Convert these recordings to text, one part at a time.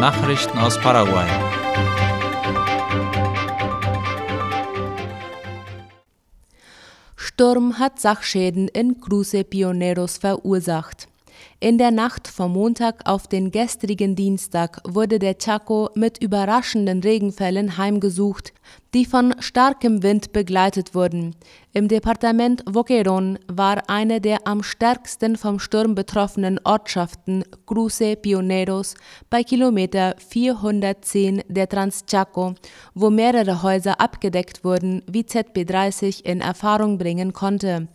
Nachrichten aus Paraguay. Sturm hat Sachschäden in Cruce Pioneros verursacht. In der Nacht vom Montag auf den gestrigen Dienstag wurde der Chaco mit überraschenden Regenfällen heimgesucht, die von starkem Wind begleitet wurden. Im Departement Boquerón war eine der am stärksten vom Sturm betroffenen Ortschaften Cruce Pioneros bei Kilometer 410 der Transchaco, wo mehrere Häuser abgedeckt wurden, wie ZB30 in Erfahrung bringen konnte.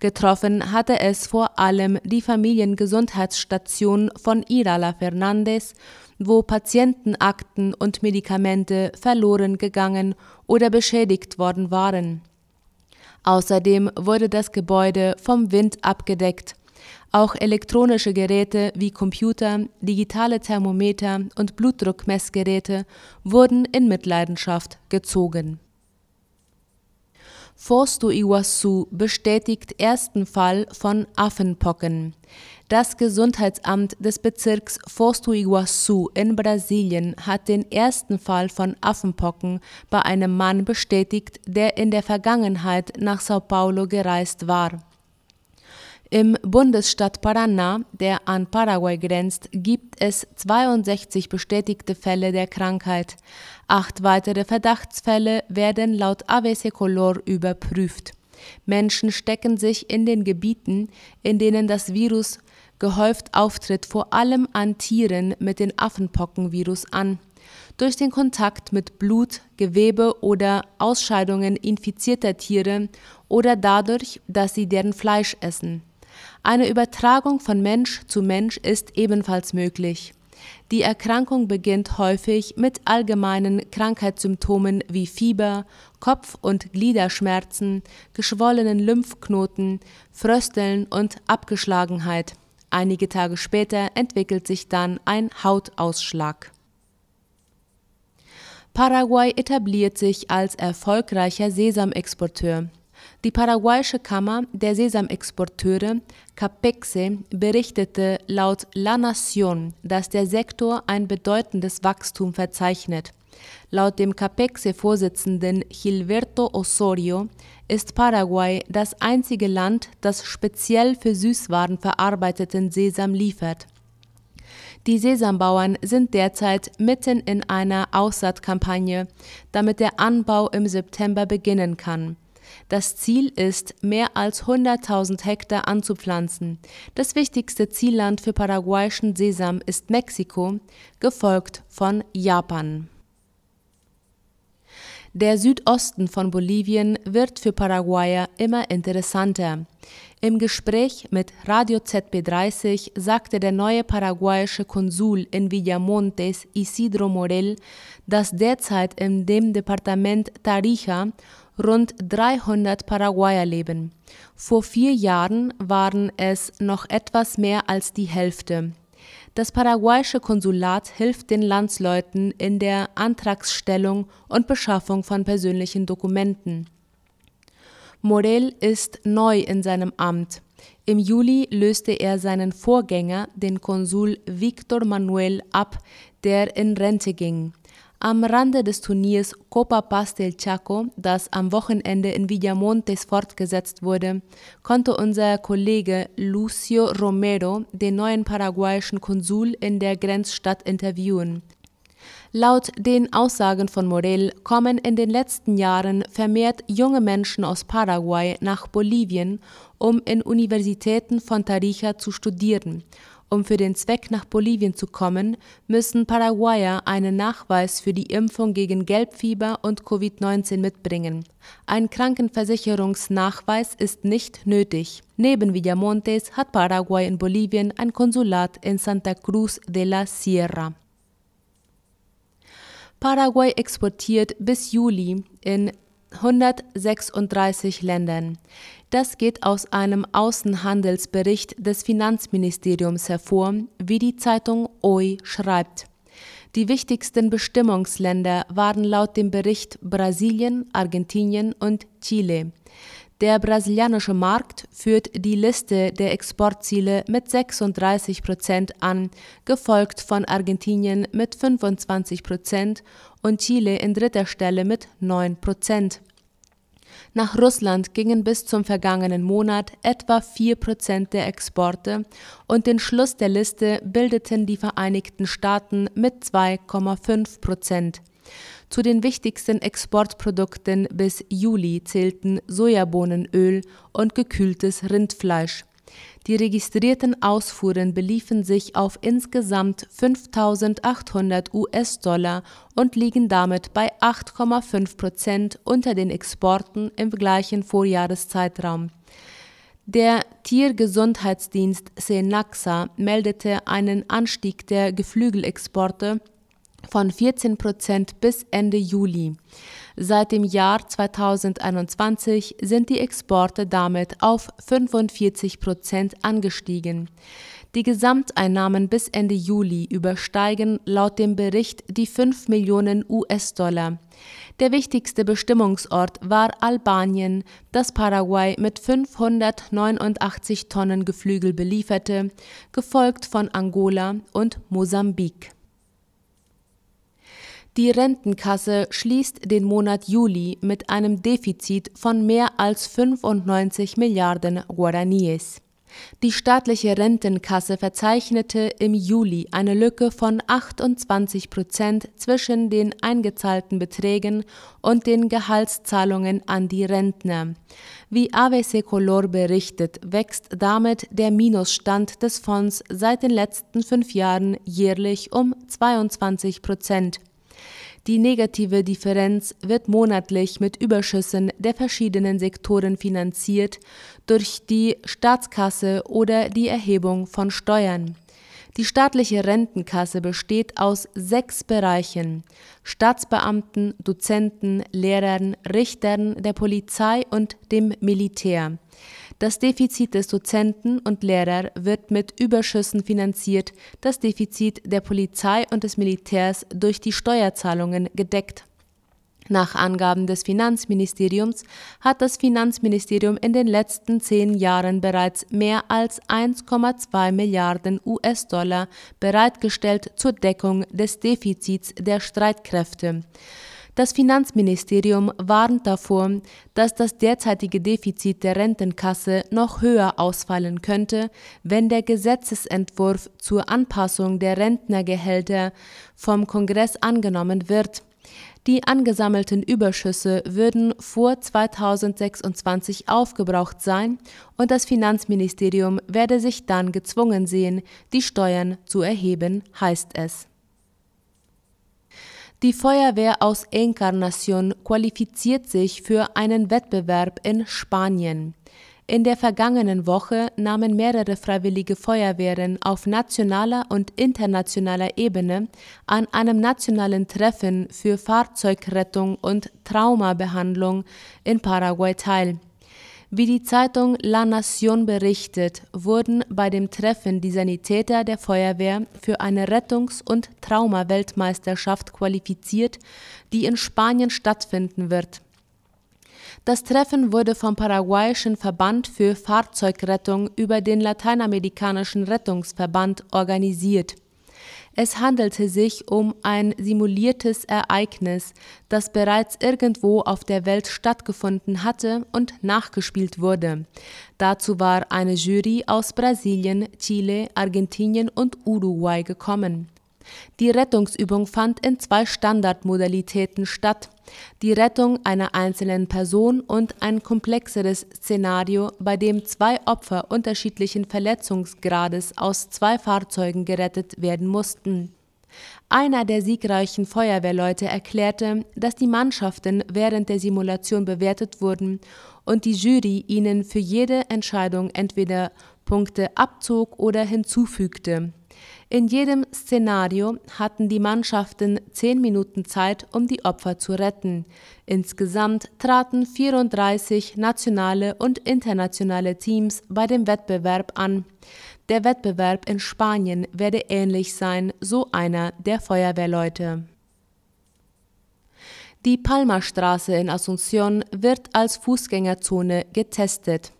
Getroffen hatte es vor allem die Familiengesundheitsstation von Irala Fernandez, wo Patientenakten und Medikamente verloren gegangen oder beschädigt worden waren. Außerdem wurde das Gebäude vom Wind abgedeckt. Auch elektronische Geräte wie Computer, digitale Thermometer und Blutdruckmessgeräte wurden in Mitleidenschaft gezogen. Forsto Iguazu bestätigt ersten Fall von Affenpocken. Das Gesundheitsamt des Bezirks Forsto Iguazu in Brasilien hat den ersten Fall von Affenpocken bei einem Mann bestätigt, der in der Vergangenheit nach Sao Paulo gereist war. Im Bundesstaat Paraná, der an Paraguay grenzt, gibt es 62 bestätigte Fälle der Krankheit. Acht weitere Verdachtsfälle werden laut ABC Color überprüft. Menschen stecken sich in den Gebieten, in denen das Virus gehäuft auftritt, vor allem an Tieren mit dem Affenpockenvirus an. Durch den Kontakt mit Blut, Gewebe oder Ausscheidungen infizierter Tiere oder dadurch, dass sie deren Fleisch essen. Eine Übertragung von Mensch zu Mensch ist ebenfalls möglich. Die Erkrankung beginnt häufig mit allgemeinen Krankheitssymptomen wie Fieber, Kopf- und Gliederschmerzen, geschwollenen Lymphknoten, Frösteln und Abgeschlagenheit. Einige Tage später entwickelt sich dann ein Hautausschlag. Paraguay etabliert sich als erfolgreicher Sesamexporteur. Die paraguayische Kammer der Sesamexporteure CAPEXE berichtete laut La Nación, dass der Sektor ein bedeutendes Wachstum verzeichnet. Laut dem CAPEXE-Vorsitzenden Gilberto Osorio ist Paraguay das einzige Land, das speziell für Süßwaren verarbeiteten Sesam liefert. Die Sesambauern sind derzeit mitten in einer Aussaatkampagne, damit der Anbau im September beginnen kann. Das Ziel ist, mehr als 100.000 Hektar anzupflanzen. Das wichtigste Zielland für paraguayischen Sesam ist Mexiko, gefolgt von Japan. Der Südosten von Bolivien wird für Paraguayer immer interessanter. Im Gespräch mit Radio ZB30 sagte der neue paraguayische Konsul in Villamontes, Isidro Morel, dass derzeit in dem Departement Tarija rund 300 Paraguayer leben. Vor vier Jahren waren es noch etwas mehr als die Hälfte. Das paraguayische Konsulat hilft den Landsleuten in der Antragsstellung und Beschaffung von persönlichen Dokumenten. Morel ist neu in seinem Amt. Im Juli löste er seinen Vorgänger, den Konsul Victor Manuel, ab, der in Rente ging. Am Rande des Turniers Copa Paz del Chaco, das am Wochenende in Villamontes fortgesetzt wurde, konnte unser Kollege Lucio Romero den neuen paraguayischen Konsul in der Grenzstadt interviewen. Laut den Aussagen von Morel kommen in den letzten Jahren vermehrt junge Menschen aus Paraguay nach Bolivien, um in Universitäten von Tarija zu studieren um für den Zweck nach Bolivien zu kommen, müssen Paraguayer einen Nachweis für die Impfung gegen Gelbfieber und Covid-19 mitbringen. Ein Krankenversicherungsnachweis ist nicht nötig. Neben Villamontes hat Paraguay in Bolivien ein Konsulat in Santa Cruz de la Sierra. Paraguay exportiert bis Juli in 136 Ländern. Das geht aus einem Außenhandelsbericht des Finanzministeriums hervor, wie die Zeitung OI schreibt. Die wichtigsten Bestimmungsländer waren laut dem Bericht Brasilien, Argentinien und Chile. Der brasilianische Markt führt die Liste der Exportziele mit 36 Prozent an, gefolgt von Argentinien mit 25 Prozent und Chile in dritter Stelle mit 9 Prozent. Nach Russland gingen bis zum vergangenen Monat etwa 4 Prozent der Exporte und den Schluss der Liste bildeten die Vereinigten Staaten mit 2,5 Prozent. Zu den wichtigsten Exportprodukten bis Juli zählten Sojabohnenöl und gekühltes Rindfleisch. Die registrierten Ausfuhren beliefen sich auf insgesamt 5.800 US-Dollar und liegen damit bei 8,5 Prozent unter den Exporten im gleichen Vorjahreszeitraum. Der Tiergesundheitsdienst Senaxa meldete einen Anstieg der Geflügelexporte von 14 Prozent bis Ende Juli. Seit dem Jahr 2021 sind die Exporte damit auf 45 Prozent angestiegen. Die Gesamteinnahmen bis Ende Juli übersteigen laut dem Bericht die 5 Millionen US-Dollar. Der wichtigste Bestimmungsort war Albanien, das Paraguay mit 589 Tonnen Geflügel belieferte, gefolgt von Angola und Mosambik. Die Rentenkasse schließt den Monat Juli mit einem Defizit von mehr als 95 Milliarden Guaraníes. Die staatliche Rentenkasse verzeichnete im Juli eine Lücke von 28 Prozent zwischen den eingezahlten Beträgen und den Gehaltszahlungen an die Rentner. Wie ABC Color berichtet, wächst damit der Minusstand des Fonds seit den letzten fünf Jahren jährlich um 22 Prozent. Die negative Differenz wird monatlich mit Überschüssen der verschiedenen Sektoren finanziert durch die Staatskasse oder die Erhebung von Steuern. Die staatliche Rentenkasse besteht aus sechs Bereichen Staatsbeamten, Dozenten, Lehrern, Richtern, der Polizei und dem Militär. Das Defizit des Dozenten und Lehrer wird mit Überschüssen finanziert, das Defizit der Polizei und des Militärs durch die Steuerzahlungen gedeckt. Nach Angaben des Finanzministeriums hat das Finanzministerium in den letzten zehn Jahren bereits mehr als 1,2 Milliarden US-Dollar bereitgestellt zur Deckung des Defizits der Streitkräfte. Das Finanzministerium warnt davor, dass das derzeitige Defizit der Rentenkasse noch höher ausfallen könnte, wenn der Gesetzesentwurf zur Anpassung der Rentnergehälter vom Kongress angenommen wird. Die angesammelten Überschüsse würden vor 2026 aufgebraucht sein und das Finanzministerium werde sich dann gezwungen sehen, die Steuern zu erheben, heißt es. Die Feuerwehr aus Encarnacion qualifiziert sich für einen Wettbewerb in Spanien. In der vergangenen Woche nahmen mehrere freiwillige Feuerwehren auf nationaler und internationaler Ebene an einem nationalen Treffen für Fahrzeugrettung und Traumabehandlung in Paraguay teil. Wie die Zeitung La Nación berichtet, wurden bei dem Treffen die Sanitäter der Feuerwehr für eine Rettungs- und Traumaweltmeisterschaft qualifiziert, die in Spanien stattfinden wird. Das Treffen wurde vom paraguayischen Verband für Fahrzeugrettung über den Lateinamerikanischen Rettungsverband organisiert es handelte sich um ein simuliertes Ereignis, das bereits irgendwo auf der Welt stattgefunden hatte und nachgespielt wurde. Dazu war eine Jury aus Brasilien, Chile, Argentinien und Uruguay gekommen. Die Rettungsübung fand in zwei Standardmodalitäten statt. Die Rettung einer einzelnen Person und ein komplexeres Szenario, bei dem zwei Opfer unterschiedlichen Verletzungsgrades aus zwei Fahrzeugen gerettet werden mussten. Einer der siegreichen Feuerwehrleute erklärte, dass die Mannschaften während der Simulation bewertet wurden und die Jury ihnen für jede Entscheidung entweder Punkte abzog oder hinzufügte. In jedem Szenario hatten die Mannschaften zehn Minuten Zeit, um die Opfer zu retten. Insgesamt traten 34 nationale und internationale Teams bei dem Wettbewerb an. Der Wettbewerb in Spanien werde ähnlich sein, so einer der Feuerwehrleute. Die Palmastraße in Asunción wird als Fußgängerzone getestet.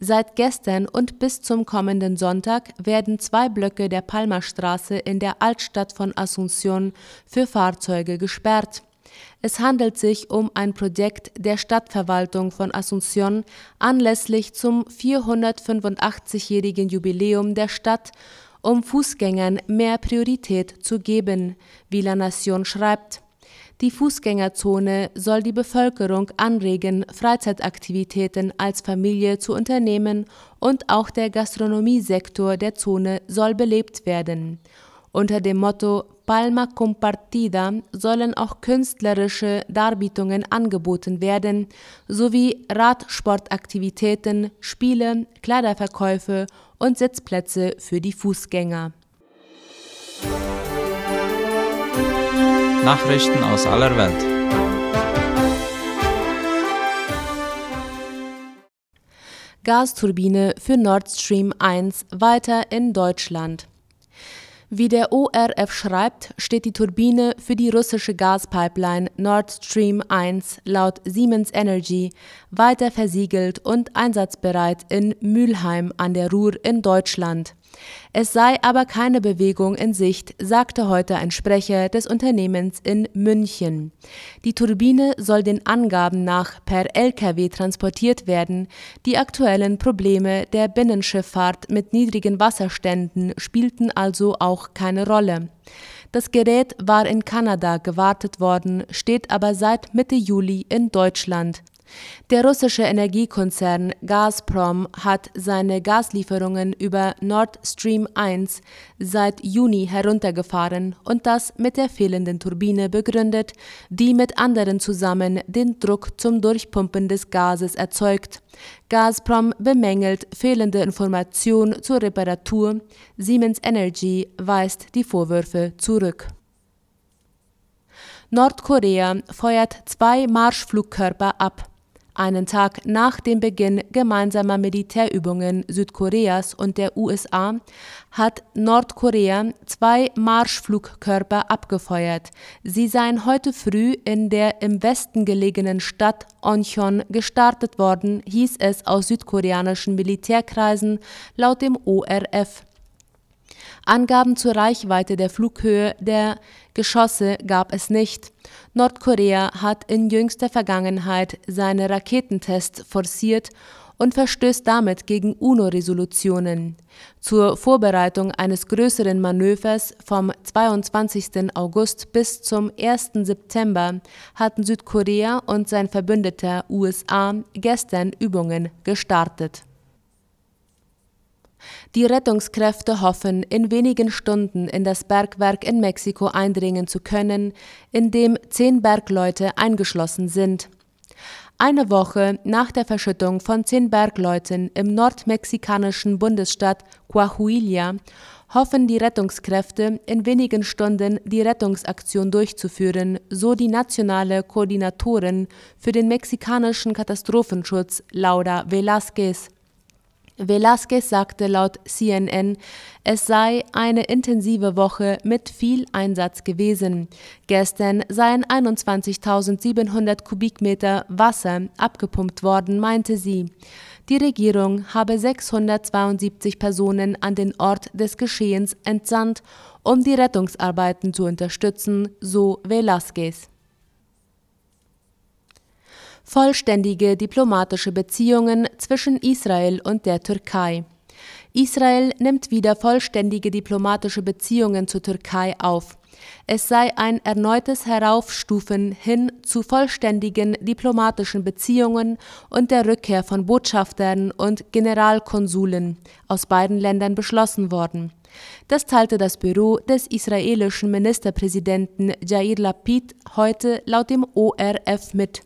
Seit gestern und bis zum kommenden Sonntag werden zwei Blöcke der Palmastraße in der Altstadt von Asunción für Fahrzeuge gesperrt. Es handelt sich um ein Projekt der Stadtverwaltung von Asunción anlässlich zum 485-jährigen Jubiläum der Stadt, um Fußgängern mehr Priorität zu geben, wie La Nation schreibt. Die Fußgängerzone soll die Bevölkerung anregen, Freizeitaktivitäten als Familie zu unternehmen und auch der Gastronomiesektor der Zone soll belebt werden. Unter dem Motto Palma Compartida sollen auch künstlerische Darbietungen angeboten werden, sowie Radsportaktivitäten, Spiele, Kleiderverkäufe und Sitzplätze für die Fußgänger. Nachrichten aus aller Welt. Gasturbine für Nord Stream 1 weiter in Deutschland. Wie der ORF schreibt, steht die Turbine für die russische Gaspipeline Nord Stream 1 laut Siemens Energy weiter versiegelt und einsatzbereit in Mülheim an der Ruhr in Deutschland. Es sei aber keine Bewegung in Sicht, sagte heute ein Sprecher des Unternehmens in München. Die Turbine soll den Angaben nach per Lkw transportiert werden. Die aktuellen Probleme der Binnenschifffahrt mit niedrigen Wasserständen spielten also auch keine Rolle. Das Gerät war in Kanada gewartet worden, steht aber seit Mitte Juli in Deutschland. Der russische Energiekonzern Gazprom hat seine Gaslieferungen über Nord Stream 1 seit Juni heruntergefahren und das mit der fehlenden Turbine begründet, die mit anderen zusammen den Druck zum Durchpumpen des Gases erzeugt. Gazprom bemängelt fehlende Information zur Reparatur. Siemens Energy weist die Vorwürfe zurück. Nordkorea feuert zwei Marschflugkörper ab. Einen Tag nach dem Beginn gemeinsamer Militärübungen Südkoreas und der USA hat Nordkorea zwei Marschflugkörper abgefeuert. Sie seien heute früh in der im Westen gelegenen Stadt Oncheon gestartet worden, hieß es aus südkoreanischen Militärkreisen laut dem ORF. Angaben zur Reichweite der Flughöhe der Geschosse gab es nicht. Nordkorea hat in jüngster Vergangenheit seine Raketentests forciert und verstößt damit gegen UNO-Resolutionen. Zur Vorbereitung eines größeren Manövers vom 22. August bis zum 1. September hatten Südkorea und sein Verbündeter USA gestern Übungen gestartet. Die Rettungskräfte hoffen, in wenigen Stunden in das Bergwerk in Mexiko eindringen zu können, in dem zehn Bergleute eingeschlossen sind. Eine Woche nach der Verschüttung von zehn Bergleuten im nordmexikanischen Bundesstaat Coahuila hoffen die Rettungskräfte, in wenigen Stunden die Rettungsaktion durchzuführen, so die nationale Koordinatorin für den mexikanischen Katastrophenschutz Laura Velázquez. Velasquez sagte laut CNN, es sei eine intensive Woche mit viel Einsatz gewesen. Gestern seien 21.700 Kubikmeter Wasser abgepumpt worden, meinte sie. Die Regierung habe 672 Personen an den Ort des Geschehens entsandt, um die Rettungsarbeiten zu unterstützen, so Velasquez vollständige diplomatische Beziehungen zwischen Israel und der Türkei. Israel nimmt wieder vollständige diplomatische Beziehungen zur Türkei auf. Es sei ein erneutes Heraufstufen hin zu vollständigen diplomatischen Beziehungen und der Rückkehr von Botschaftern und Generalkonsuln aus beiden Ländern beschlossen worden. Das teilte das Büro des israelischen Ministerpräsidenten Jair Lapid heute laut dem ORF mit.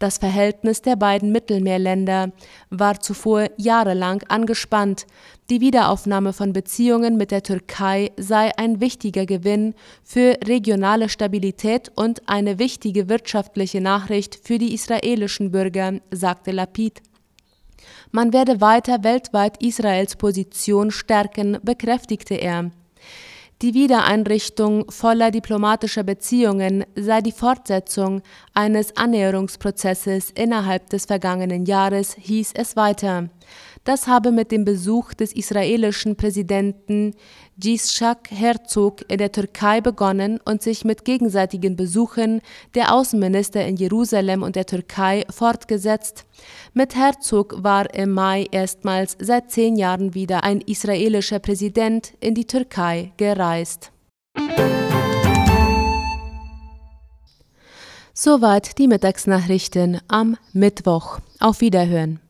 Das Verhältnis der beiden Mittelmeerländer war zuvor jahrelang angespannt. Die Wiederaufnahme von Beziehungen mit der Türkei sei ein wichtiger Gewinn für regionale Stabilität und eine wichtige wirtschaftliche Nachricht für die israelischen Bürger, sagte Lapid. Man werde weiter weltweit Israels Position stärken, bekräftigte er. Die Wiedereinrichtung voller diplomatischer Beziehungen sei die Fortsetzung eines Annäherungsprozesses innerhalb des vergangenen Jahres, hieß es weiter. Das habe mit dem Besuch des israelischen Präsidenten Yitzhak Herzog in der Türkei begonnen und sich mit gegenseitigen Besuchen der Außenminister in Jerusalem und der Türkei fortgesetzt. Mit Herzog war im Mai erstmals seit zehn Jahren wieder ein israelischer Präsident in die Türkei gereist. Soweit die Mittagsnachrichten am Mittwoch. Auf Wiederhören.